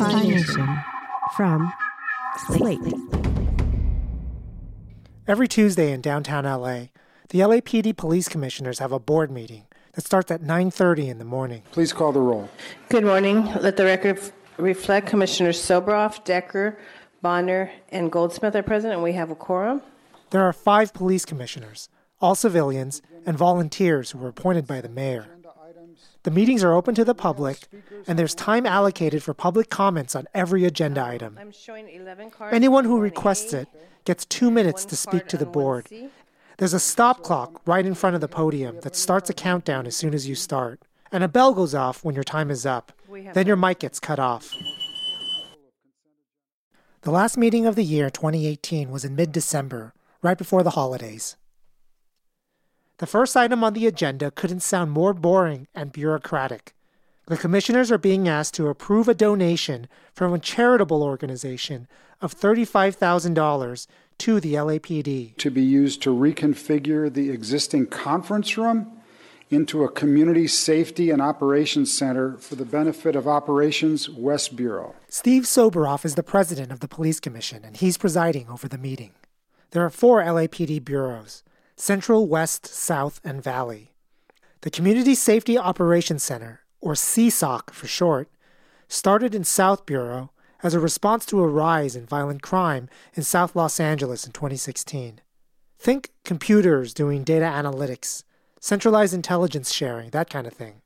Hi-Phi Nation from Slate. Every Tuesday in downtown LA, the LAPD police commissioners have a board meeting that starts at 9:30 in the morning. Please call the roll. Good morning. Let the record reflect Commissioners Soboroff, Decker, Bonner, and Goldsmith are present, and we have a quorum. There are 5 police commissioners, all civilians and volunteers who were appointed by the mayor. The meetings are open to the public, and there's time allocated for public comments on every agenda item. I'm showing 11 cards. Anyone who requests it gets two minutes to speak to the board. There's a stop clock right in front of the podium that starts a countdown as soon as you start, and a bell goes off when your time is up. Then your mic gets cut off. The last meeting of the year 2018 was in mid December, right before the holidays. The first item on the agenda couldn't sound more boring and bureaucratic. The commissioners are being asked to approve a donation from a charitable organization of $35,000 to the LAPD. To be used to reconfigure the existing conference room into a community safety and operations center for the benefit of Operations West Bureau. Steve Soboroff is the president of the Police Commission, and he's presiding over the meeting. There are four LAPD bureaus Central, West, South, and Valley. The Community Safety Operations Center, or CSOC for short, started in South Bureau as a response to a rise in violent crime in South Los Angeles in 2016. Think computers doing data analytics, centralized intelligence sharing, that kind of thing.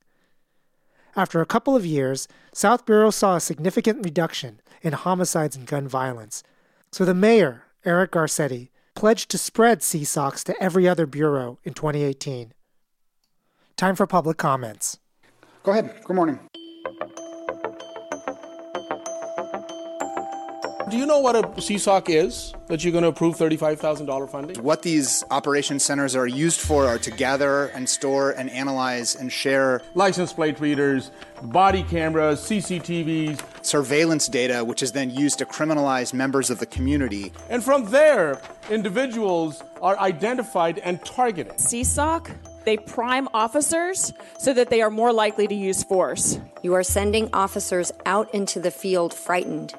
After a couple of years, South Bureau saw a significant reduction in homicides and gun violence. So the mayor, Eric Garcetti, pledged to spread CSOCs to every other bureau in 2018. Time for public comments. Go ahead. Good morning. Do you know what a CSOC is that you're going to approve $35,000 funding? What these operation centers are used for are to gather and store and analyze and share License plate readers, body cameras, CCTVs, surveillance data, which is then used to criminalize members of the community. and from there, individuals are identified and targeted. CSOC, they prime officers so that they are more likely to use force. You are sending officers out into the field frightened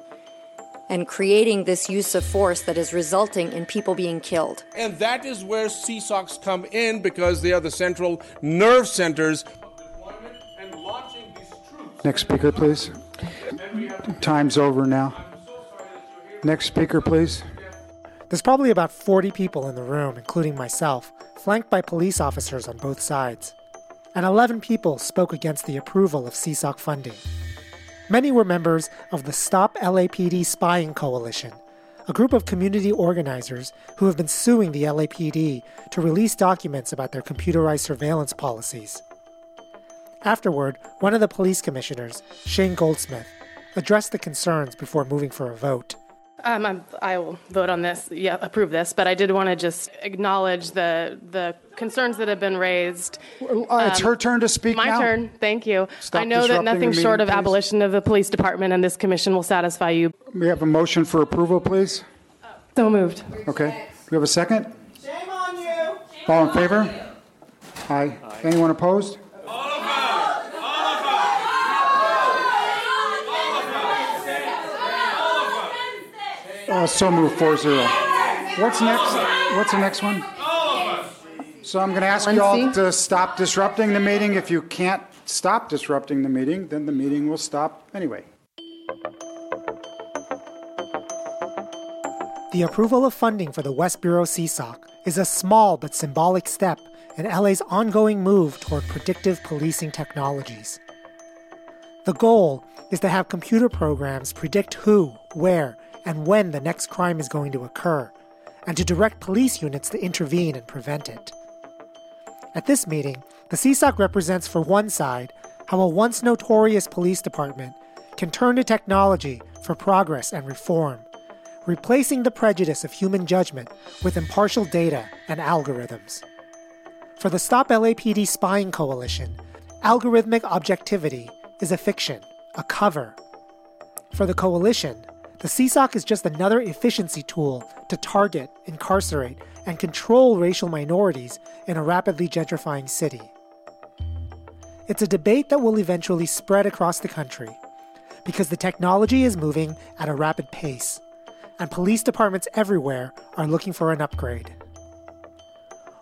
and creating this use of force that is resulting in people being killed. And that is where CSOCs come in because they are the central nerve centers of deployment and launching these troops. Next speaker, please. Time's over now. Next speaker, please. There's probably about 40 people in the room, including myself, flanked by police officers on both sides. And 11 people spoke against the approval of CSOC funding. Many were members of the Stop LAPD Spying Coalition, a group of community organizers who have been suing the LAPD to release documents about their computerized surveillance policies. Afterward, one of the police commissioners, Shane Goldsmith, addressed the concerns before moving for a vote. Um, I'm, I will vote on this, yeah, approve this, but I did want to just acknowledge the the concerns that have been raised. Uh, it's her turn to speak My now. turn, thank you. Stop I know that nothing the short of please. abolition of the police department and this commission will satisfy you. We have a motion for approval, please. So moved. Okay. Do we have a second? Shame on you. All in favor? Aye. Anyone opposed? Uh, so moved, four zero. What's next? What's the next one? So I'm going to ask you all to stop disrupting the meeting. If you can't stop disrupting the meeting, then the meeting will stop anyway. The approval of funding for the West Bureau CSOC is a small but symbolic step in LA's ongoing move toward predictive policing technologies. The goal is to have computer programs predict who, where, and when the next crime is going to occur, and to direct police units to intervene and prevent it. At this meeting, the CSOC represents for one side how a once notorious police department can turn to technology for progress and reform, replacing the prejudice of human judgment with impartial data and algorithms. For the Stop LAPD Spying Coalition, algorithmic objectivity is a fiction, a cover. For the coalition, the CSOC is just another efficiency tool to target, incarcerate, and control racial minorities in a rapidly gentrifying city. It's a debate that will eventually spread across the country, because the technology is moving at a rapid pace, and police departments everywhere are looking for an upgrade.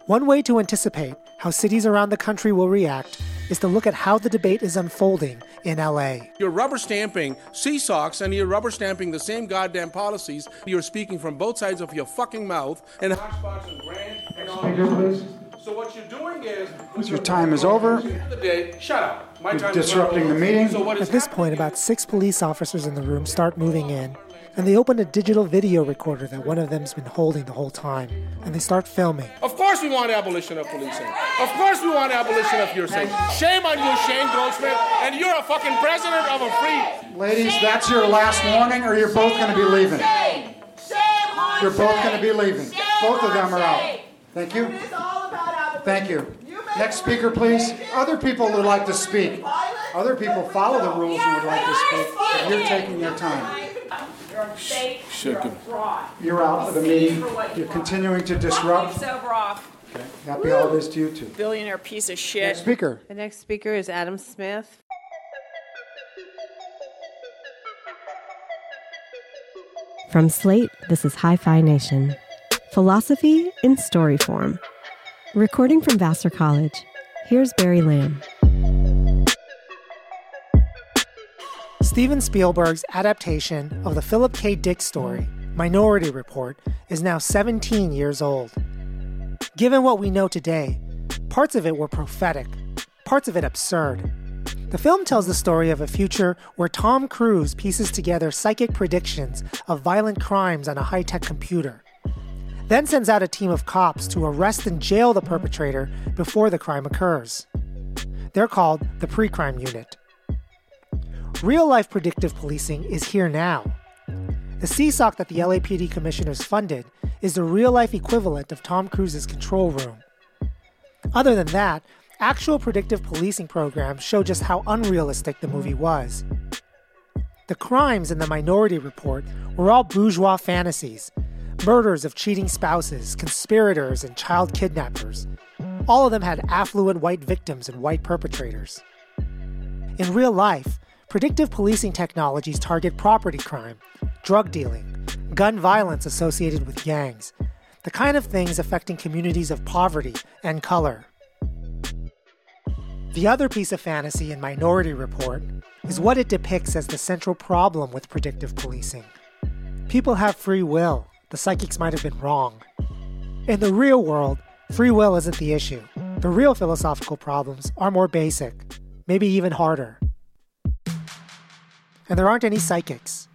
One way to anticipate how cities around the country will react is to look at how the debate is unfolding in LA. You're rubber stamping CSOCs and you're rubber stamping the same goddamn policies. You're speaking from both sides of your fucking mouth and hotspots and grant and all Speaker. So what you're doing is Your time is over. day, shut up. My You're time is not disrupting the meeting. So At this point, about six police officers in the room start moving in, and they open a digital video recorder that one of them's been holding the whole time, and they start filming. Of course we want abolition of policing. Of course we want abolition of your state. Shame on you, Shane Goldsmith, and you're a fucking president of a free Ladies, that's your last warning, or you're both going to be leaving. You're both going to be leaving. Both of them are out. Thank you. Thank you. Next speaker, please. Other people would like to speak. Other people follow the rules and would like to speak, but you're taking your time. You're out of the meeting. You're continuing to disrupt. Soboroff, Happy holidays to you too. billionaire piece of Next shit. speaker. The next speaker is Adam Smith. From Slate, this is Hi-Phi Nation. Philosophy in story form. Recording from Vassar College, here's Barry Lam. Steven Spielberg's adaptation of the Philip K. Dick story, Minority Report, is now 17 years old. Given what we know today, parts of it were prophetic, parts of it absurd. The film tells the story of a future where Tom Cruise pieces together psychic predictions of violent crimes on a high tech computer, then sends out a team of cops to arrest and jail the perpetrator before the crime occurs. They're called the Pre Crime Unit. Real life predictive policing is here now. The CSOC that the LAPD commissioners funded is the real life equivalent of Tom Cruise's control room. Other than that, actual predictive policing programs show just how unrealistic the movie was. The crimes in the Minority Report were all bourgeois fantasies murders of cheating spouses, conspirators, and child kidnappers. All of them had affluent white victims and white perpetrators. In real life, predictive policing technologies target property crime, drug dealing, gun violence associated with gangs, the kind of things affecting communities of poverty and color. The other piece of fantasy in Minority Report is what it depicts as the central problem with predictive policing. People have free will. The psychics might have been wrong. In the real world, free will isn't the issue. The real philosophical problems are more basic, maybe even harder. And there aren't any psychics,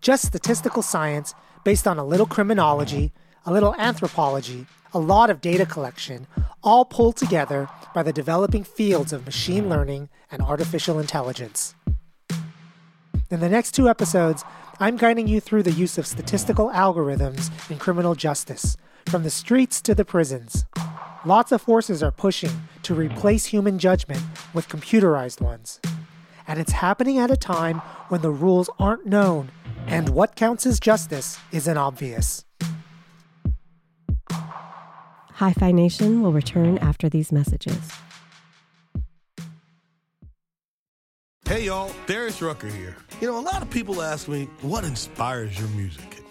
just statistical science based on a little criminology, a little anthropology, a lot of data collection, all pulled together by the developing fields of machine learning and artificial intelligence. In the next two episodes, I'm guiding you through the use of statistical algorithms in criminal justice, from the streets to the prisons. Lots of forces are pushing to replace human judgment with computerized ones. And it's happening at a time when the rules aren't known and what counts as justice isn't obvious. Hi-Phi Nation will return after these messages. Hey y'all, Darius Rucker here. You know, a lot of people ask me, what inspires your music?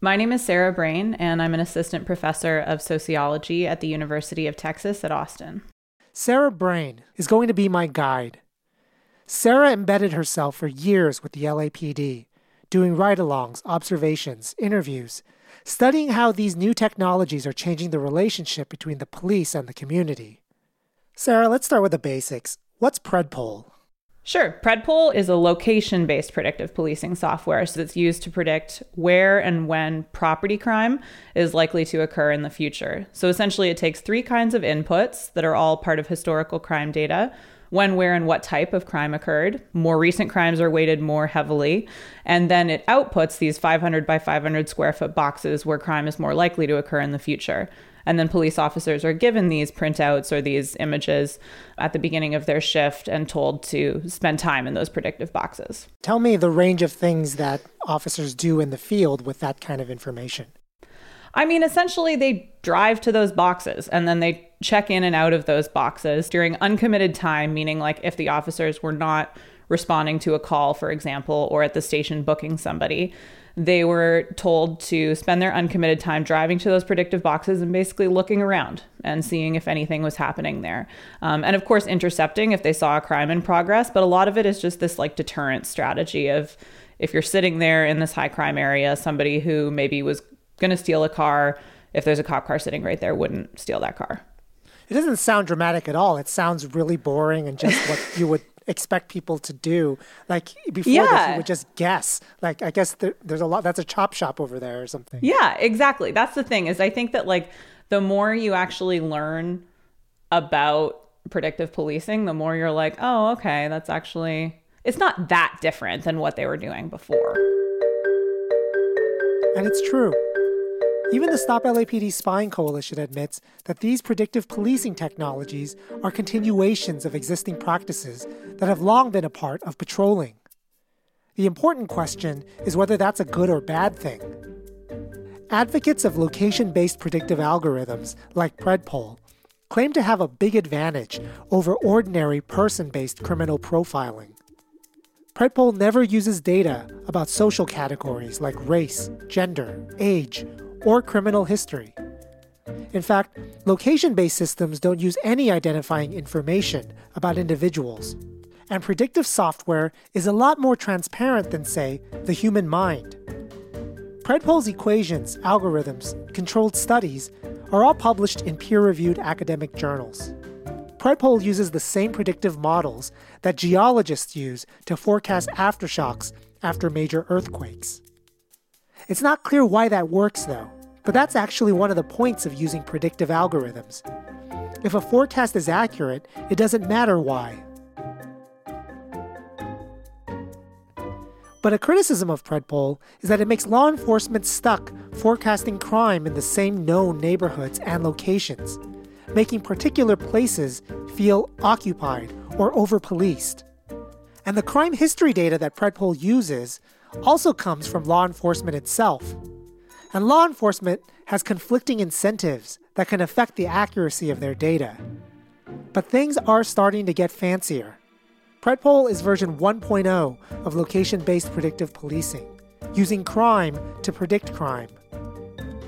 My name is Sarah Brayne, and I'm an assistant professor of sociology at the University of Texas at Austin. Sarah Brayne is going to be my guide. Sarah embedded herself for years with the LAPD, doing ride alongs, observations, interviews, studying how these new technologies are changing the relationship between the police and the community. Sarah, let's start with the basics. What's PredPol? Sure. PredPol is a location based predictive policing software so it's used to predict where and when property crime is likely to occur in the future. So essentially, it takes three kinds of inputs that are all part of historical crime data when, where, and what type of crime occurred. More recent crimes are weighted more heavily. And then it outputs these 500 by 500 square foot boxes where crime is more likely to occur in the future. And then police officers are given these printouts or these images at the beginning of their shift and told to spend time in those predictive boxes. Tell me the range of things that officers do in the field with that kind of information. I mean, essentially, they drive to those boxes and then they check in and out of those boxes during uncommitted time, meaning like if the officers were not responding to a call, for example, or at the station booking somebody, they were told to spend their uncommitted time driving to those predictive boxes and basically looking around and seeing if anything was happening there. Um, and of course, intercepting if they saw a crime in progress. But a lot of it is just this like deterrent strategy of if you're sitting there in this high crime area, somebody who maybe was going to steal a car, if there's a cop car sitting right there, wouldn't steal that car. It doesn't sound dramatic at all. It sounds really boring and just what you would expect people to do. Like before yeah. this, you would just guess. Like I guess there, there's a lot. That's a chop shop over there or something. Yeah, exactly. That's the thing. Is I think that like the more you actually learn about predictive policing, the more you're like, oh, okay, that's actually it's not that different than what they were doing before. And it's true. Even the Stop LAPD Spying Coalition admits that these predictive policing technologies are continuations of existing practices that have long been a part of patrolling. The important question is whether that's a good or bad thing. Advocates of location based predictive algorithms, like PredPol, claim to have a big advantage over ordinary person based criminal profiling. PredPol never uses data about social categories like race, gender, age, or criminal history. In fact, location based systems don't use any identifying information about individuals. And predictive software is a lot more transparent than, say, the human mind. PredPol's equations, algorithms, controlled studies are all published in peer reviewed academic journals. PredPol uses the same predictive models that geologists use to forecast aftershocks after major earthquakes. It's not clear why that works, though, but that's actually one of the points of using predictive algorithms. If a forecast is accurate, it doesn't matter why. But a criticism of PredPol is that it makes law enforcement stuck forecasting crime in the same known neighborhoods and locations making particular places feel occupied or over policed. And the crime history data that PredPol uses also comes from law enforcement itself. And law enforcement has conflicting incentives that can affect the accuracy of their data. But things are starting to get fancier. PredPol is version 1.0 of location based predictive policing, using crime to predict crime.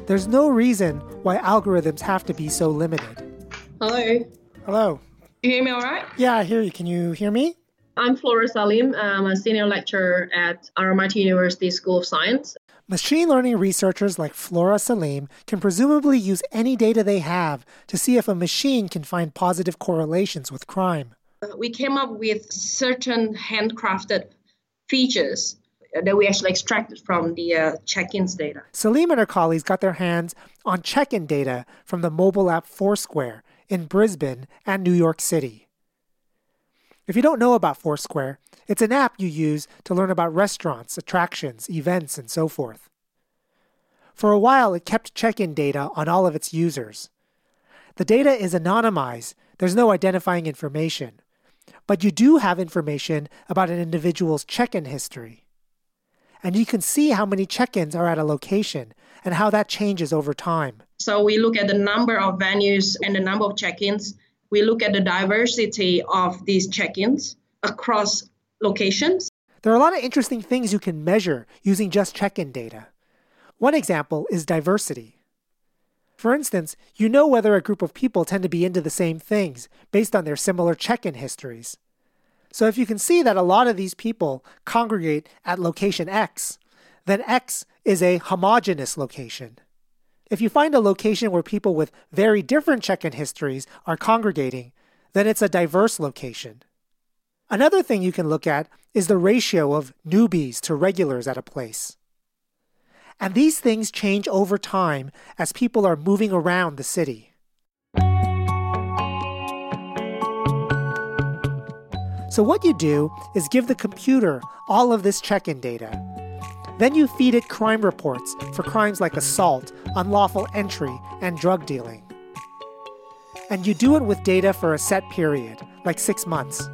There's no reason why algorithms have to be so limited. Hello. Hello. You hear me all right? Yeah, I hear you. Can you hear me? I'm Flora Salim. Um, I'm a senior lecturer at RMIT University School of Science. Machine learning researchers like Flora Salim can presumably use any data they have to see if a machine can find positive correlations with crime. We came up with certain handcrafted features that we actually extracted from the uh, check-ins data. Salim and her colleagues got their hands on check-in data from the mobile app Foursquare in Brisbane and New York City. If you don't know about Foursquare, it's an app you use to learn about restaurants, attractions, events, and so forth. For a while, it kept check in data on all of its users. The data is anonymized, there's no identifying information, but you do have information about an individual's check in history. And you can see how many check ins are at a location and how that changes over time. So we look at the number of venues and the number of check-ins. We look at the diversity of these check-ins across locations. There are a lot of interesting things you can measure using just check-in data. One example is diversity. For instance, you know whether a group of people tend to be into the same things based on their similar check in histories. So if you can see that a lot of these people congregate at location X, then X is a homogeneous location. If you find a location where people with very different check in histories are congregating, then it's a diverse location. Another thing you can look at is the ratio of newbies to regulars at a place. And these things change over time as people are moving around the city. So, what you do is give the computer all of this check in data. Then you feed it crime reports for crimes like assault, unlawful entry, and drug dealing. And you do it with data for a set period, like six months,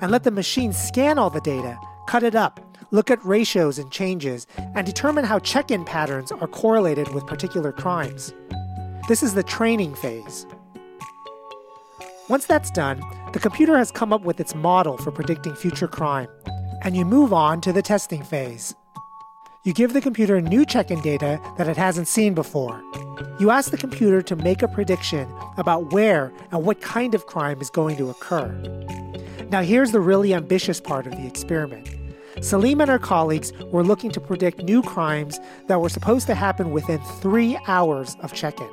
and let the machine scan all the data, cut it up, look at ratios and changes, and determine how check in patterns are correlated with particular crimes. This is the training phase. Once that's done, the computer has come up with its model for predicting future crime, and you move on to the testing phase. You give the computer new check in data that it hasn't seen before. You ask the computer to make a prediction about where and what kind of crime is going to occur. Now, here's the really ambitious part of the experiment. Salim and her colleagues were looking to predict new crimes that were supposed to happen within three hours of check in.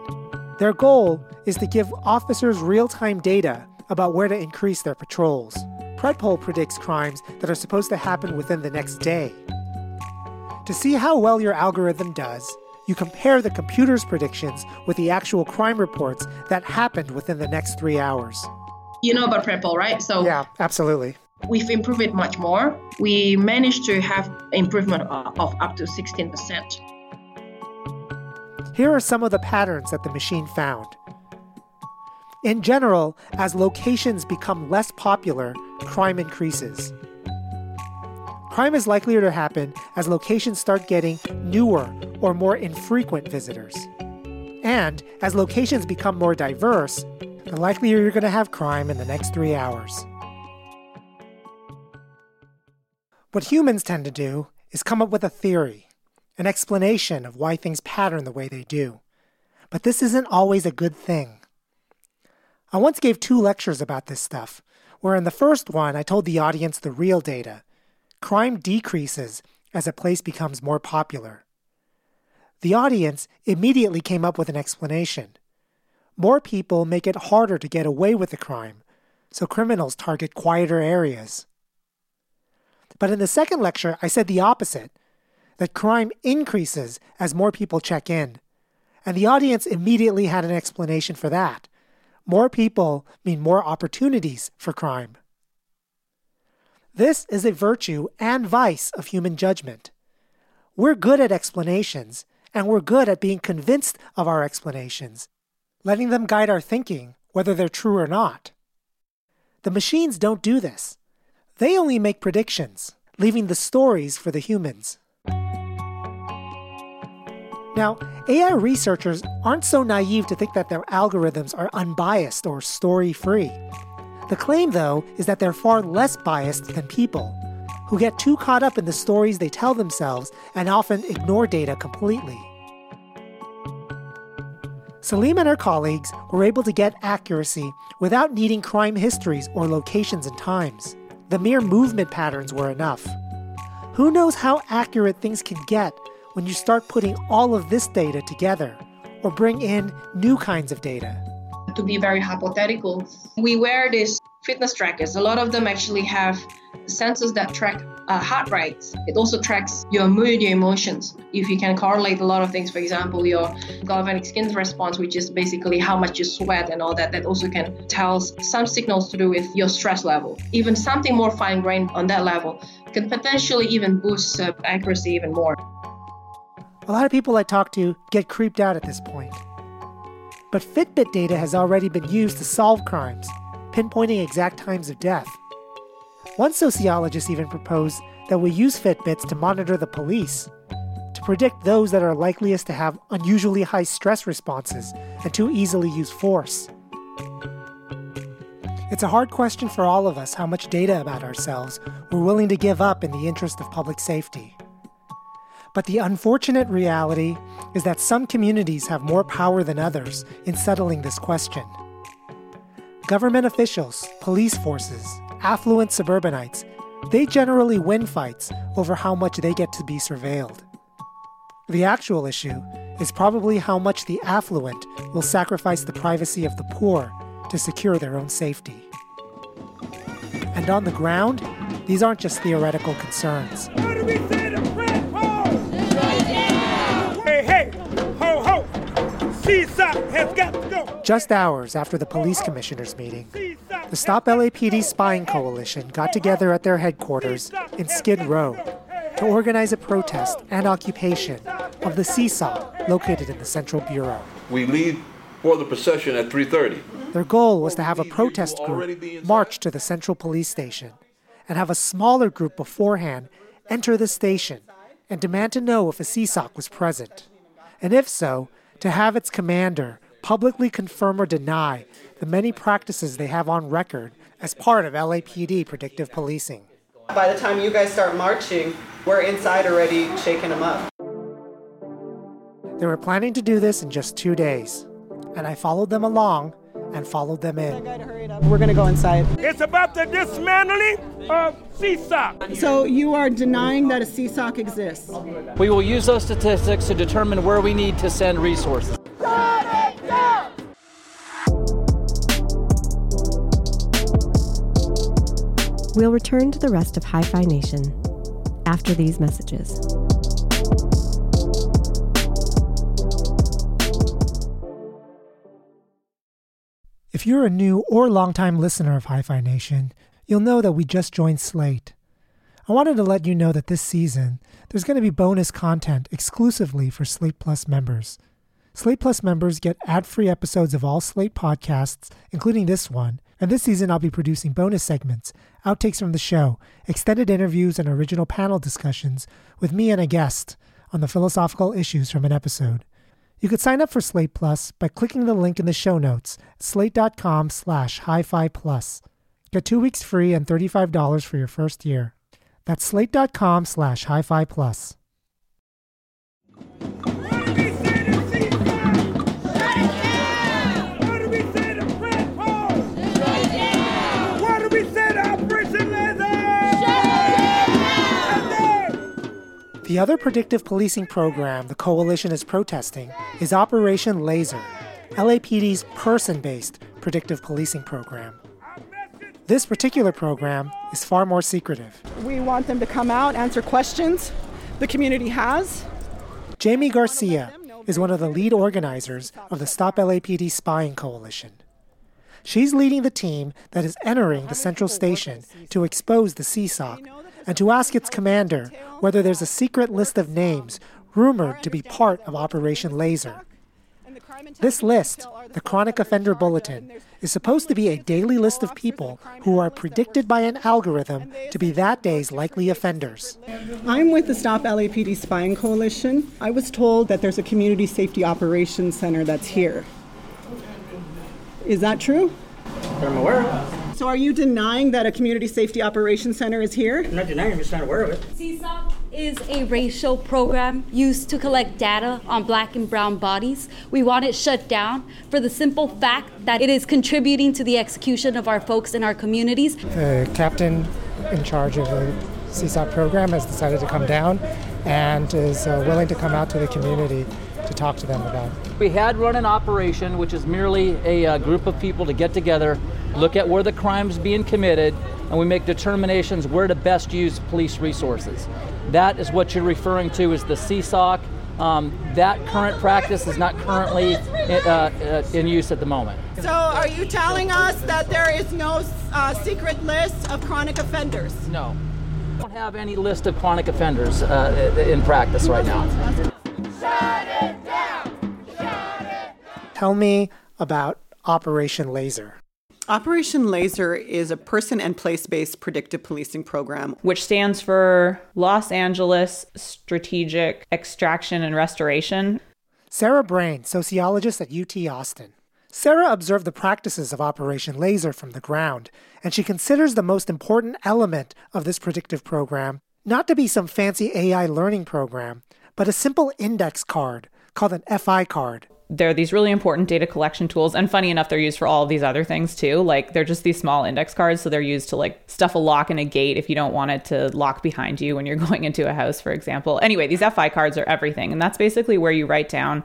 Their goal is to give officers real time data about where to increase their patrols. Predpol predicts crimes that are supposed to happen within the next day. To see how well your algorithm does, you compare the computer's predictions with the actual crime reports that happened within the next three hours. You know about Predpol, right? So yeah, absolutely. We've improved it much more. We managed to have improvement of up to 16%. Here are some of the patterns that the machine found. In general, as locations become less popular, crime increases. Crime is likelier to happen as locations start getting newer or more infrequent visitors. And as locations become more diverse, the likelier you're going to have crime in the next three hours. What humans tend to do is come up with a theory an explanation of why things pattern the way they do. But this isn't always a good thing. I once gave two lectures about this stuff, where in the first one I told the audience the real data. Crime decreases as a place becomes more popular. The audience immediately came up with an explanation. More people make it harder to get away with the crime, so criminals target quieter areas. But in the second lecture, I said the opposite that crime increases as more people check in. And the audience immediately had an explanation for that. More people mean more opportunities for crime. This is a virtue and vice of human judgment. We're good at explanations, and we're good at being convinced of our explanations, letting them guide our thinking, whether they're true or not. The machines don't do this. They only make predictions, leaving the stories for the humans. Now, AI researchers aren't so naive to think that their algorithms are unbiased or story free. The claim, though, is that they're far less biased than people, who get too caught up in the stories they tell themselves and often ignore data completely. Salim and her colleagues were able to get accuracy without needing crime histories or locations and times. The mere movement patterns were enough. Who knows how accurate things can get when you start putting all of this data together or bring in new kinds of data. To be very hypothetical, we wear these fitness trackers. A lot of them actually have sensors that track uh, heart rates. It also tracks your mood, your emotions. If you can correlate a lot of things, for example, your galvanic skin response, which is basically how much you sweat and all that, that also can tell some signals to do with your stress level. Even something more fine grained on that level can potentially even boost uh, accuracy even more. A lot of people I talk to get creeped out at this point. But Fitbit data has already been used to solve crimes, pinpointing exact times of death. One sociologist even proposed that we use Fitbits to monitor the police, to predict those that are likeliest to have unusually high stress responses and to easily use force. It's a hard question for all of us how much data about ourselves we're willing to give up in the interest of public safety. But the unfortunate reality is that some communities have more power than others in settling this question. Government officials, police forces, affluent suburbanites, they generally win fights over how much they get to be surveilled. The actual issue is probably how much the affluent will sacrifice the privacy of the poor to secure their own safety. And on the ground, these aren't just theoretical concerns. Just hours after the police commissioners' meeting, the Stop LAPD Spying Coalition got together at their headquarters in Skid Row to organize a protest and occupation of the CSOC located in the Central Bureau. We leave for the procession at 3:30. Their goal was to have a protest group march to the Central Police Station and have a smaller group beforehand enter the station and demand to know if a CSOC was present. And if so, to have its commander publicly confirm or deny the many practices they have on record as part of LAPD predictive policing. By the time you guys start marching, we're inside already shaking them up. They were planning to do this in just two days, and I followed them along and followed them in. We're going to go inside. It's about the dismantling of CSOC. So you are denying that a CSOC exists? We will use those statistics to determine where we need to send resources. We'll return to the rest of Hi-Phi Nation after these messages. If you're a new or longtime listener of Hi-Phi Nation, you'll know that we just joined Slate. I wanted to let you know that this season, there's going to be bonus content exclusively for Slate Plus members. Slate Plus members get ad free episodes of all Slate podcasts, including this one. And this season, I'll be producing bonus segments, outtakes from the show, extended interviews, and original panel discussions with me and a guest on the philosophical issues from an episode. You could sign up for Slate Plus by clicking the link in the show notes, slate.com slash hi-fi plus. Get two weeks free and $35 for your first year. That's slate.com slash hi-fi plus. The other predictive policing program the coalition is protesting is Operation Laser, LAPD's person based predictive policing program. This particular program is far more secretive. We want them to come out, answer questions the community has. Jamie Garcia is one of the lead organizers of the Stop LAPD Spying Coalition. She's leading the team that is entering the central station to expose the CSOC and to ask its commander whether there's a secret list of names rumored to be part of Operation Laser. This list, the Chronic Offender Bulletin, is supposed to be a daily list of people who are predicted by an algorithm to be that day's likely offenders. I'm with the Stop LAPD Spying Coalition. I was told that there's a community safety operations center that's here. Is that true? I'm aware of. So are you denying that a community safety operations center is here? I'm not denying, I'm just not aware of it. CSOC is a racial program used to collect data on black and brown bodies. We want it shut down for the simple fact that it is contributing to the execution of our folks in our communities. The captain in charge of the CSOC program has decided to come down and is uh, willing to come out to the community to talk to them about. We had run an operation, which is merely a uh, group of people to get together, look at where the crime's being committed, and we make determinations where to best use police resources. That is what you're referring to as the CSOC. Um, that current practice is not currently in, uh, uh, in use at the moment. So, are you telling us that there is no uh, secret list of chronic offenders? No. We don't have any list of chronic offenders uh, in practice right now. Tell me about Operation Laser. Operation Laser is a person and place based predictive policing program, which stands for Los Angeles Strategic Extraction and Restoration. Sarah Brayne, sociologist at UT Austin. Sarah observed the practices of Operation Laser from the ground, and she considers the most important element of this predictive program not to be some fancy AI learning program, but a simple index card called an FI card they're these really important data collection tools and funny enough they're used for all of these other things too like they're just these small index cards so they're used to like stuff a lock in a gate if you don't want it to lock behind you when you're going into a house for example anyway these fi cards are everything and that's basically where you write down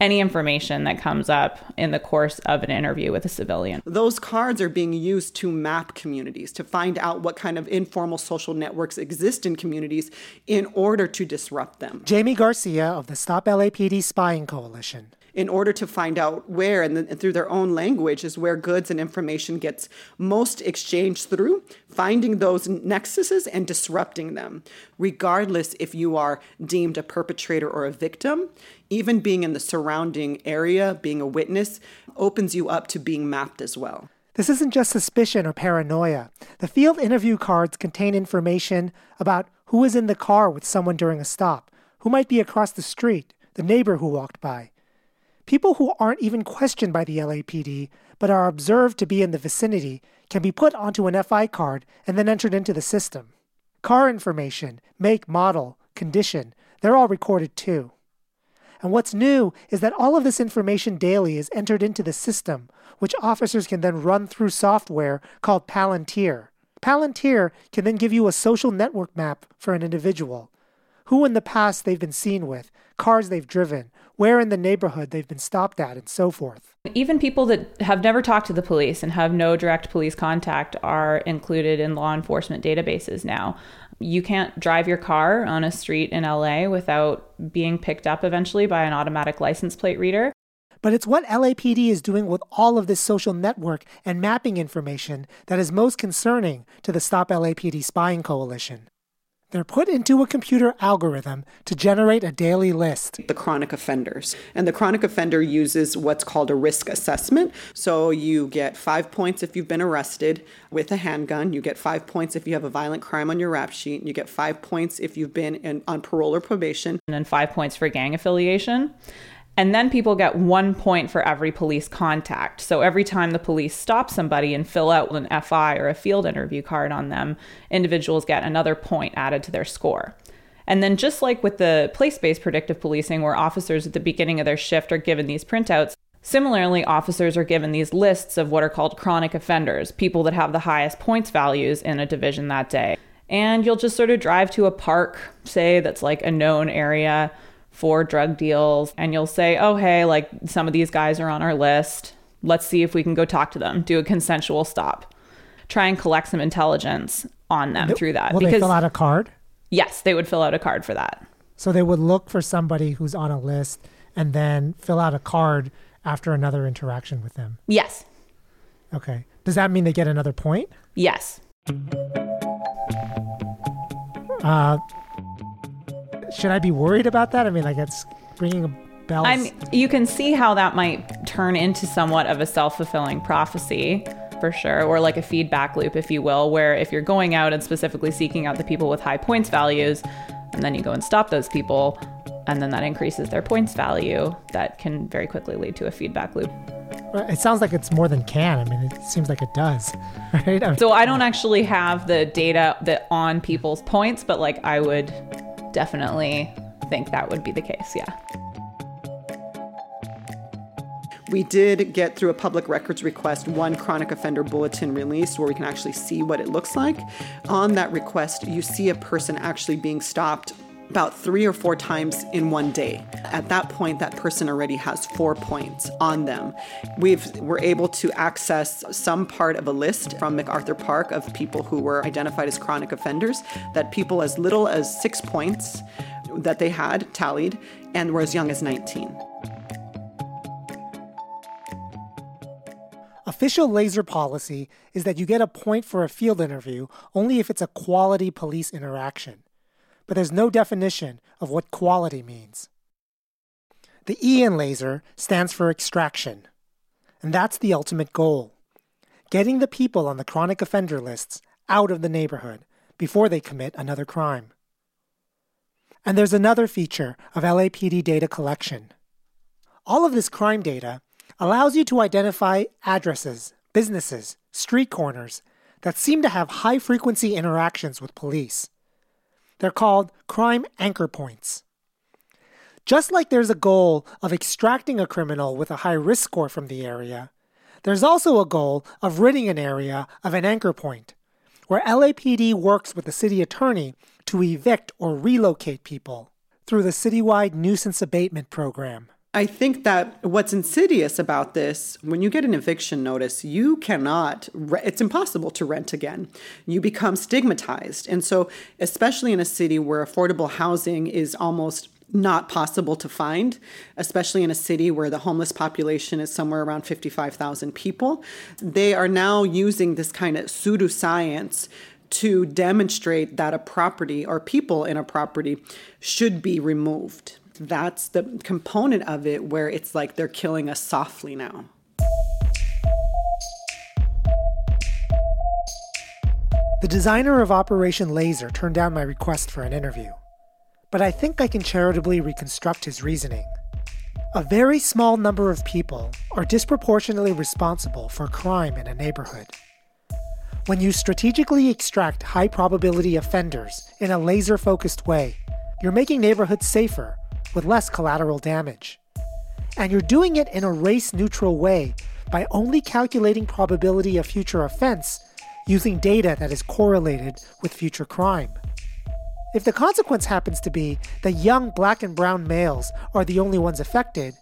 any information that comes up in the course of an interview with a civilian. Those cards are being used to map communities, to find out what kind of informal social networks exist in communities in order to disrupt them. Jamie Garcia of the Stop LAPD Spying Coalition. In order to find out where, and, then, and through their own language, is where goods and information gets most exchanged through, finding those nexuses and disrupting them, regardless if you are deemed a perpetrator or a victim. Even being in the surrounding area, being a witness, opens you up to being mapped as well. This isn't just suspicion or paranoia. The field interview cards contain information about who was in the car with someone during a stop, who might be across the street, the neighbor who walked by. People who aren't even questioned by the LAPD but are observed to be in the vicinity can be put onto an FI card and then entered into the system. Car information, make, model, condition, they're all recorded too. And what's new is that all of this information daily is entered into the system, which officers can then run through software called Palantir. Palantir can then give you a social network map for an individual who in the past they've been seen with, cars they've driven, where in the neighborhood they've been stopped at, and so forth. Even people that have never talked to the police and have no direct police contact are included in law enforcement databases now. You can't drive your car on a street in LA without being picked up eventually by an automatic license plate reader. But it's what LAPD is doing with all of this social network and mapping information that is most concerning to the Stop LAPD Spying Coalition. They're put into a computer algorithm to generate a daily list. The chronic offenders. And the chronic offender uses what's called a risk assessment. So you get five points if you've been arrested with a handgun. You get five points if you have a violent crime on your rap sheet. You get five points if you've been in, on parole or probation. And then five points for gang affiliation. And then people get one point for every police contact. So every time the police stop somebody and fill out an FI or a field interview card on them, individuals get another point added to their score. And then, just like with the place based predictive policing, where officers at the beginning of their shift are given these printouts, similarly, officers are given these lists of what are called chronic offenders, people that have the highest points values in a division that day. And you'll just sort of drive to a park, say, that's like a known area for drug deals and you'll say, "Oh, hey, like some of these guys are on our list. Let's see if we can go talk to them. Do a consensual stop. Try and collect some intelligence on them through that." Will because, they fill out a card? Yes, they would fill out a card for that. So they would look for somebody who's on a list and then fill out a card after another interaction with them. Yes. Okay. Does that mean they get another point? Yes. Uh, should I be worried about that? I mean, like it's bringing a bell. I'm. You can see how that might turn into somewhat of a self fulfilling prophecy for sure, or like a feedback loop, if you will, where if you're going out and specifically seeking out the people with high points values, and then you go and stop those people, and then that increases their points value, that can very quickly lead to a feedback loop. It sounds like it's more than can. I mean, it seems like it does, right? so I don't actually have the data that on people's points, but like I would definitely think that would be the case, yeah. We did get through a public records request one chronic offender bulletin released where we can actually see what it looks like. On that request, you see a person actually being stopped about three or four times in one day. At that point, that person already has four points on them. We've we're able to access some part of a list from MacArthur Park of people who were identified as chronic offenders. That people as little as six points that they had tallied, and were as young as 19. Official laser policy is that you get a point for a field interview only if it's a quality police interaction but there's no definition of what quality means. The E in laser stands for extraction, and that's the ultimate goal getting the people on the chronic offender lists out of the neighborhood before they commit another crime. And there's another feature of LAPD data collection. All of this crime data allows you to identify addresses, businesses, street corners that seem to have high frequency interactions with police. They're called crime anchor points. Just like there's a goal of extracting a criminal with a high risk score from the area, there's also a goal of ridding an area of an anchor point, where LAPD works with the city attorney to evict or relocate people through the citywide nuisance abatement program. I think that what's insidious about this, when you get an eviction notice, you cannot, it's impossible to rent again. You become stigmatized. And so, especially in a city where affordable housing is almost not possible to find, especially in a city where the homeless population is somewhere around 55,000 people. They are now using this kind of pseudoscience to demonstrate that a property or people in a property should be removed. That's the component of it where it's like they're killing us softly now. The designer of Operation Laser turned down my request for an interview but I think I can charitably reconstruct his reasoning. A very small number of people are disproportionately responsible for crime in a neighborhood. When you strategically extract high probability offenders in a laser focused way, you're making neighborhoods safer with less collateral damage. And you're doing it in a race neutral way by only calculating probability of future offense using data that is correlated with future crime. If the consequence happens to be that young black and brown males are the only ones affected,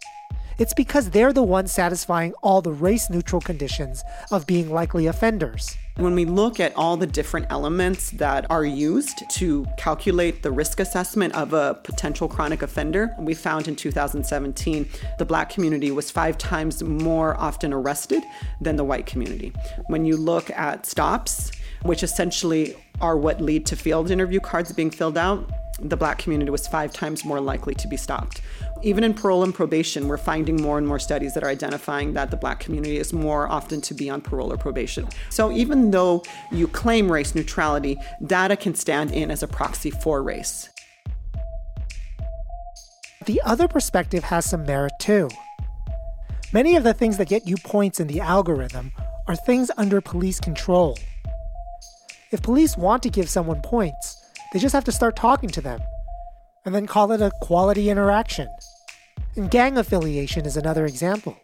it's because they're the ones satisfying all the race neutral conditions of being likely offenders. When we look at all the different elements that are used to calculate the risk assessment of a potential chronic offender, we found in 2017 the black community was five times more often arrested than the white community. When you look at stops, which essentially are what lead to field interview cards being filled out, the black community was five times more likely to be stopped. Even in parole and probation, we're finding more and more studies that are identifying that the black community is more often to be on parole or probation. So even though you claim race neutrality, data can stand in as a proxy for race. The other perspective has some merit too. Many of the things that get you points in the algorithm are things under police control. If police want to give someone points, they just have to start talking to them, and then call it a quality interaction. Gang affiliation is another example.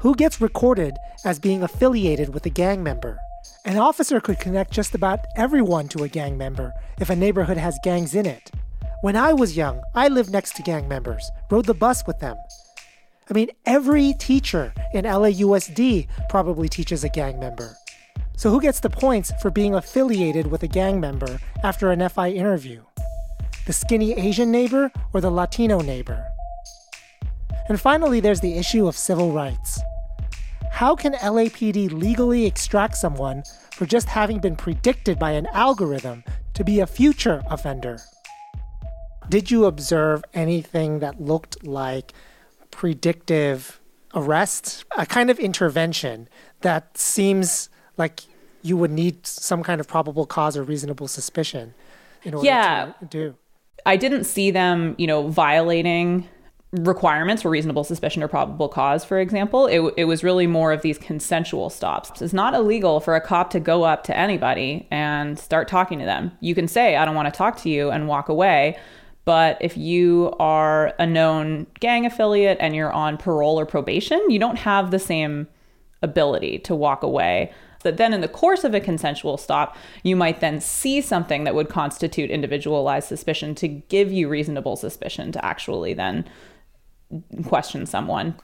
Who gets recorded as being affiliated with a gang member? An officer could connect just about everyone to a gang member if a neighborhood has gangs in it. When I was young, I lived next to gang members, rode the bus with them. I mean, every teacher in LAUSD probably teaches a gang member. So, who gets the points for being affiliated with a gang member after an FI interview? The skinny Asian neighbor or the Latino neighbor? And finally, there's the issue of civil rights. How can LAPD legally extract someone for just having been predicted by an algorithm to be a future offender? Did you observe anything that looked like predictive arrest, a kind of intervention that seems like you would need some kind of probable cause or reasonable suspicion in order yeah. to do. I didn't see them, you know, violating requirements for reasonable suspicion or probable cause, for example. It, it was really more of these consensual stops. It's not illegal for a cop to go up to anybody and start talking to them. You can say, I don't want to talk to you, and walk away. But if you are a known gang affiliate and you're on parole or probation, you don't have the same ability to walk away But then in the course of a consensual stop, you might then see something that would constitute individualized suspicion to give you reasonable suspicion to actually then question someone.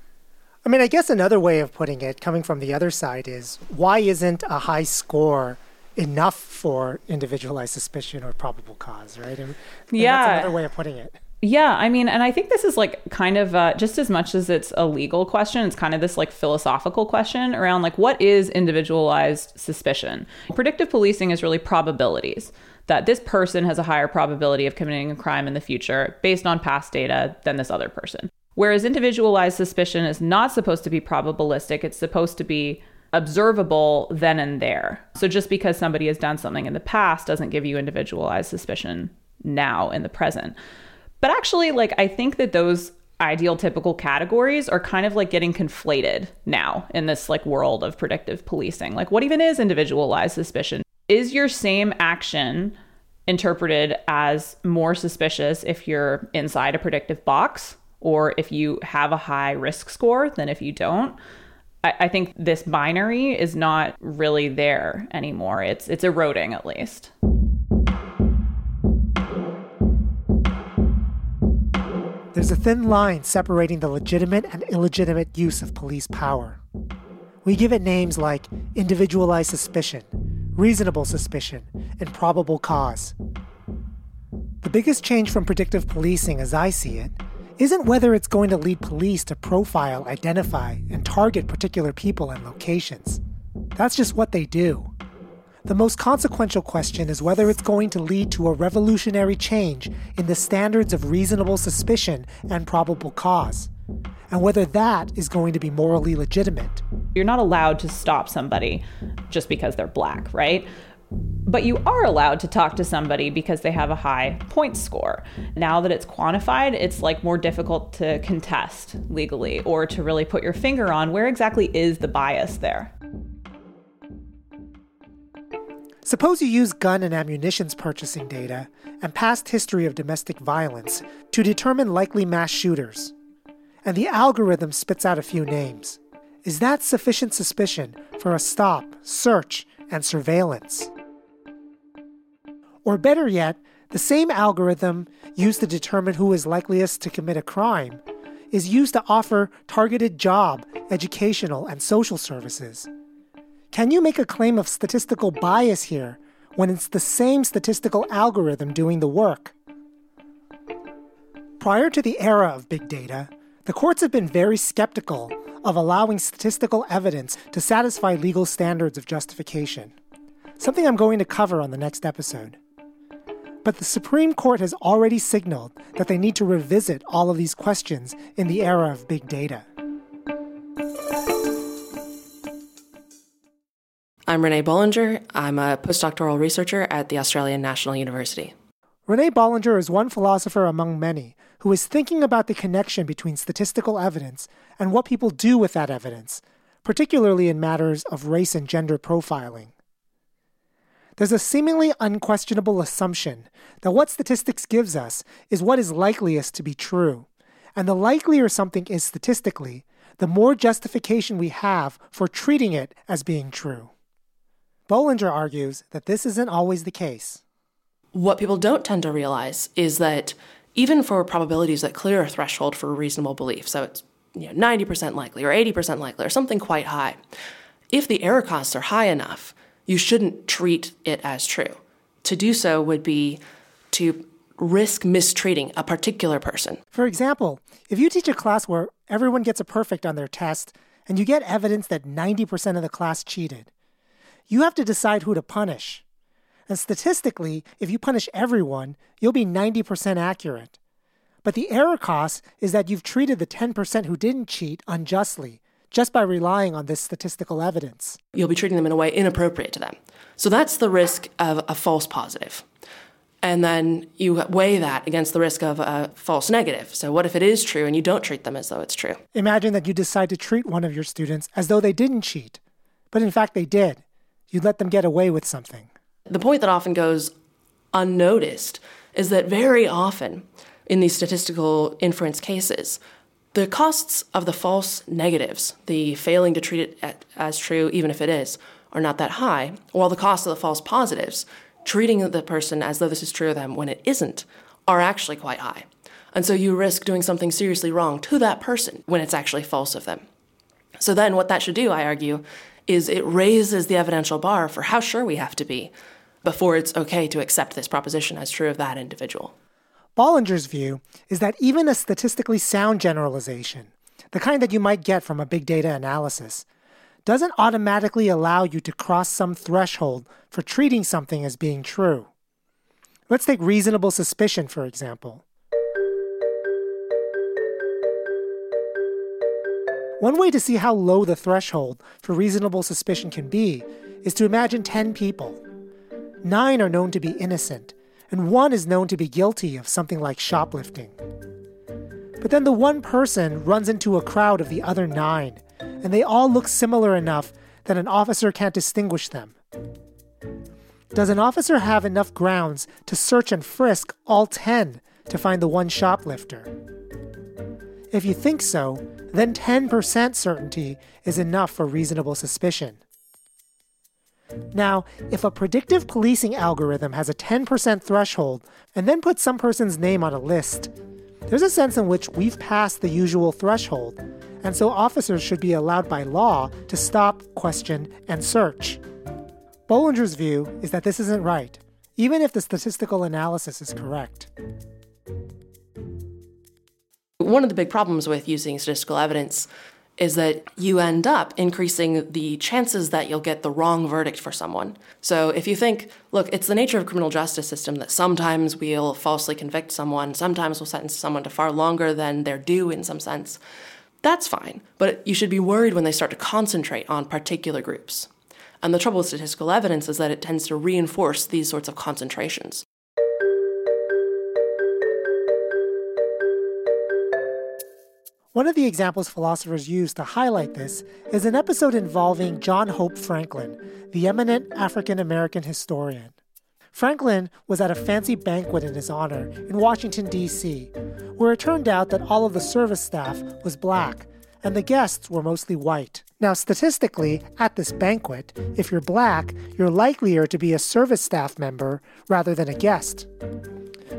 I mean, I guess another way of putting it, coming from the other side, is why isn't a high score enough for individualized suspicion or probable cause, right? And, and yeah. That's another way of putting it. Yeah, I mean, and I think this is like kind of uh, just as much as it's a legal question, it's kind of this like philosophical question around like what is individualized suspicion? Predictive policing is really probabilities that this person has a higher probability of committing a crime in the future based on past data than this other person. Whereas individualized suspicion is not supposed to be probabilistic, it's supposed to be observable then and there. So just because somebody has done something in the past doesn't give you individualized suspicion now in the present. But actually, like, I think that those ideal typical categories are kind of like getting conflated now in this like world of predictive policing. Like, what even is individualized suspicion? Is your same action interpreted as more suspicious if you're inside a predictive box or if you have a high risk score than if you don't? I, I think this binary is not really there anymore. It's it's eroding at least. There's a thin line separating the legitimate and illegitimate use of police power. We give it names like individualized suspicion, reasonable suspicion, and probable cause. The biggest change from predictive policing, as I see it, isn't whether it's going to lead police to profile, identify, and target particular people and locations. That's just what they do. The most consequential question is whether it's going to lead to a revolutionary change in the standards of reasonable suspicion and probable cause, and whether that is going to be morally legitimate. You're not allowed to stop somebody just because they're black, right? But you are allowed to talk to somebody because they have a high point score. Now that it's quantified, it's like more difficult to contest legally or to really put your finger on where exactly is the bias there. Suppose you use gun and ammunitions purchasing data and past history of domestic violence to determine likely mass shooters, and the algorithm spits out a few names. Is that sufficient suspicion for a stop, search, and surveillance? Or better yet, the same algorithm used to determine who is likeliest to commit a crime is used to offer targeted job, educational, and social services. Can you make a claim of statistical bias here when it's the same statistical algorithm doing the work? Prior to the era of big data, the courts have been very skeptical of allowing statistical evidence to satisfy legal standards of justification, something I'm going to cover on the next episode. But the Supreme Court has already signaled that they need to revisit all of these questions in the era of big data. I'm Renee Bolinger. I'm a postdoctoral researcher at the Australian National University. Renee Bolinger is one philosopher among many who is thinking about the connection between statistical evidence and what people do with that evidence, particularly in matters of race and gender profiling. There's a seemingly unquestionable assumption that what statistics gives us is what is likeliest to be true, and the likelier something is statistically, the more justification we have for treating it as being true. Bolinger argues that this isn't always the case. What people don't tend to realize is that even for probabilities that clear a threshold for reasonable belief, so it's you know, 90% likely or 80% likely or something quite high, if the error costs are high enough, you shouldn't treat it as true. To do so would be to risk mistreating a particular person. For example, if you teach a class where everyone gets a perfect on their test and you get evidence that 90% of the class cheated, you have to decide who to punish. And statistically, if you punish everyone, you'll be 90% accurate. But the error cost is that you've treated the 10% who didn't cheat unjustly just by relying on this statistical evidence. You'll be treating them in a way inappropriate to them. So that's the risk of a false positive. And then you weigh that against the risk of a false negative. So, what if it is true and you don't treat them as though it's true? Imagine that you decide to treat one of your students as though they didn't cheat, but in fact they did. You let them get away with something. The point that often goes unnoticed is that very often in these statistical inference cases, the costs of the false negatives, the failing to treat it as true, even if it is, are not that high, while the cost of the false positives, treating the person as though this is true of them when it isn't, are actually quite high. And so you risk doing something seriously wrong to that person when it's actually false of them. So then, what that should do, I argue, is it raises the evidential bar for how sure we have to be before it's okay to accept this proposition as true of that individual. Bolinger's view is that even a statistically sound generalization, the kind that you might get from a big data analysis, doesn't automatically allow you to cross some threshold for treating something as being true. Let's take reasonable suspicion, for example. One way to see how low the threshold for reasonable suspicion can be is to imagine 10 people. Nine are known to be innocent, and one is known to be guilty of something like shoplifting. But then the one person runs into a crowd of the other nine, and they all look similar enough that an officer can't distinguish them. Does an officer have enough grounds to search and frisk all 10 to find the one shoplifter? If you think so, then 10% certainty is enough for reasonable suspicion. Now, if a predictive policing algorithm has a 10% threshold and then puts some person's name on a list, there's a sense in which we've passed the usual threshold, and so officers should be allowed by law to stop, question, and search. Bolinger's view is that this isn't right. even if the statistical analysis is correct. One of the big problems with using statistical evidence is that you end up increasing the chances that you'll get the wrong verdict for someone. So if you think, look, it's the nature of criminal justice system that sometimes we'll falsely convict someone, sometimes we'll sentence someone to far longer than they're due in some sense. That's fine, but you should be worried when they start to concentrate on particular groups. And the trouble with statistical evidence is that it tends to reinforce these sorts of concentrations. One of the examples philosophers use to highlight this is an episode involving John Hope Franklin, the eminent African American historian. Franklin was at a fancy banquet in his honor in Washington, D.C., where it turned out that all of the service staff was black and the guests were mostly white. Now, statistically, at this banquet, if you're black, you're likelier to be a service staff member rather than a guest.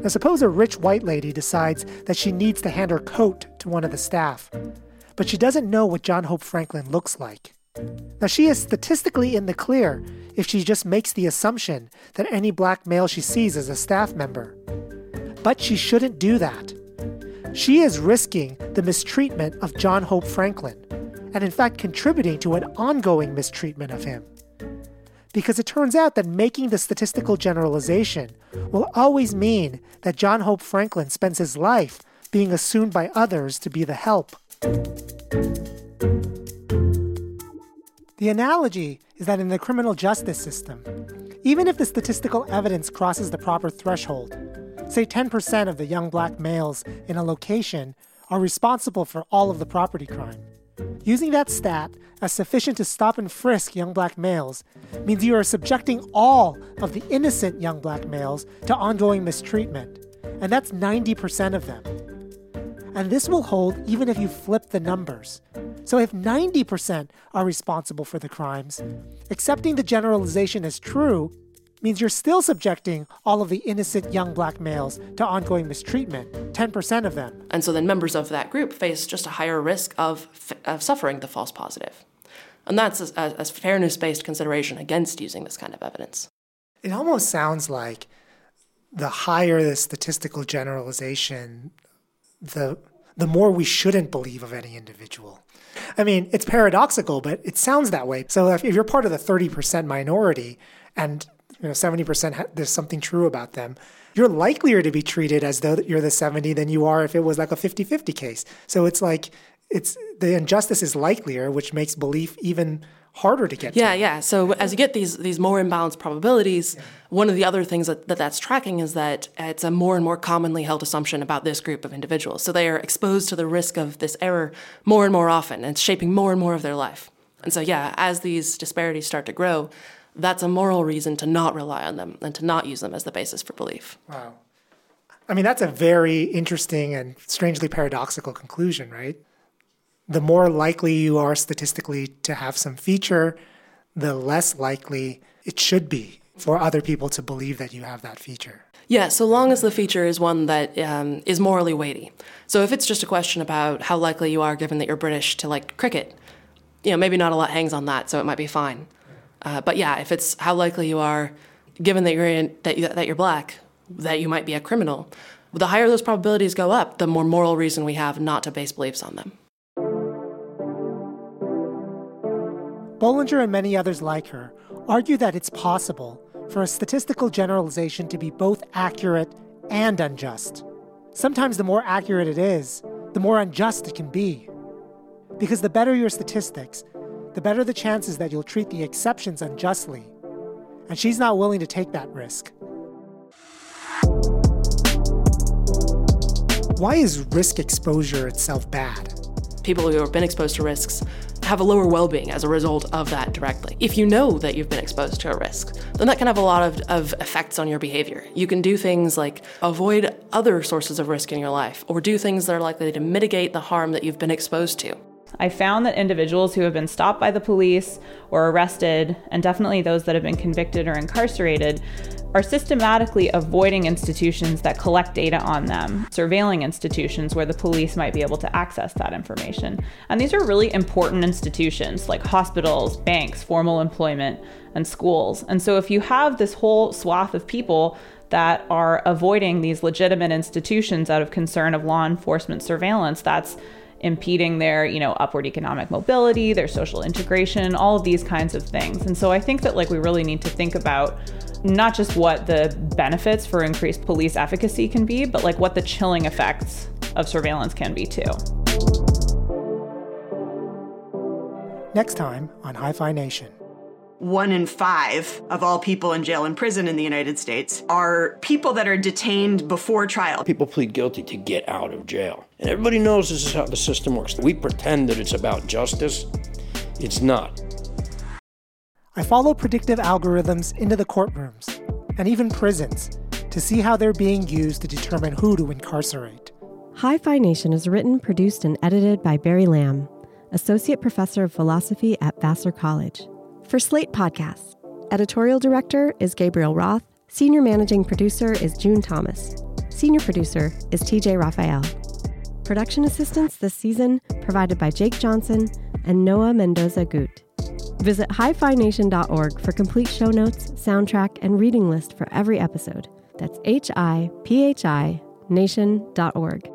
Now, suppose a rich white lady decides that she needs to hand her coat to one of the staff, but she doesn't know what John Hope Franklin looks like. Now, she is statistically in the clear if she just makes the assumption that any black male she sees is a staff member. But she shouldn't do that. She is risking the mistreatment of John Hope Franklin, and in fact contributing to an ongoing mistreatment of him because it turns out that making the statistical generalization will always mean that John Hope Franklin spends his life being assumed by others to be the help. The analogy is that in the criminal justice system, even if the statistical evidence crosses the proper threshold, say 10% of the young black males in a location are responsible for all of the property crime, Using that stat as sufficient to stop and frisk young black males means you are subjecting all of the innocent young black males to ongoing mistreatment, and that's 90% of them. And this will hold even if you flip the numbers. So if 90% are responsible for the crimes, accepting the generalization as true means you're still subjecting all of the innocent young black males to ongoing mistreatment, 10% of them. And so then members of that group face just a higher risk of, of suffering the false positive. And that's a, a, fairness based consideration against using this kind of evidence. It almost sounds like the higher the statistical generalization, the, the more we shouldn't believe of any individual. I mean, it's paradoxical, but it sounds that way. So if, if you're part of the 30% minority and you know 70% ha- there's something true about them. You're likelier to be treated as though you're the 70 than you are if it was like a 50-50 case. So it's like it's the injustice is likelier which makes belief even harder to get yeah to. yeah. So as you get these these more imbalanced probabilities yeah. one of the other things that, that that's tracking is that it's a more and more commonly held assumption about this group of individuals. So they are exposed to the risk of this error more and more often and it's shaping more and more of their life. And so yeah as these disparities start to grow that's a moral reason to not rely on them and to not use them as the basis for belief. Wow. I mean, that's a very interesting and strangely paradoxical conclusion, right? The more likely you are statistically to have some feature, the less likely it should be for other people to believe that you have that feature. Yeah, so long as the feature is one that um, is morally weighty. So if it's just a question about how likely you are, given that you're British, to like cricket, you know, maybe not a lot hangs on that, so it might be fine. Uh, but yeah, if it's how likely you are, given that you're in, that you, that you're black, that you might be a criminal, the higher those probabilities go up, the more moral reason we have not to base beliefs on them. Bolinger and many others like her argue that it's possible for a statistical generalization to be both accurate and unjust. Sometimes the more accurate it is, the more unjust it can be. Because the better your statistics, the better the chances that you'll treat the exceptions unjustly. And she's not willing to take that risk. Why is risk exposure itself bad? People who have been exposed to risks have a lower well being as a result of that directly. If you know that you've been exposed to a risk, then that can have a lot of, of effects on your behavior. You can do things like avoid other sources of risk in your life, or do things that are likely to mitigate the harm that you've been exposed to. I found that individuals who have been stopped by the police or arrested, and definitely those that have been convicted or incarcerated, are systematically avoiding institutions that collect data on them, surveilling institutions where the police might be able to access that information. And these are really important institutions like hospitals, banks, formal employment, and schools. And so if you have this whole swath of people that are avoiding these legitimate institutions out of concern of law enforcement surveillance, that's impeding their, you know, upward economic mobility, their social integration, all of these kinds of things. And so I think that like we really need to think about not just what the benefits for increased police efficacy can be, but like what the chilling effects of surveillance can be too. Next time on Hi-Phi Nation one in five of all people in jail and prison in the United States are people that are detained before trial. People plead guilty to get out of jail. And everybody knows this is how the system works. We pretend that it's about justice, it's not. I follow predictive algorithms into the courtrooms and even prisons to see how they're being used to determine who to incarcerate. Hi-Phi Nation is written, produced, and edited by Barry Lam, Associate Professor of Philosophy at Vassar College. For Slate Podcasts, editorial director is Gabriel Roth, senior managing producer is June Thomas, senior producer is TJ Raphael. Production assistance this season provided by Jake Johnson and Noah Mendoza Gut. Visit hiphination.org for complete show notes, soundtrack, and reading list for every episode. That's H I P H I nation.org.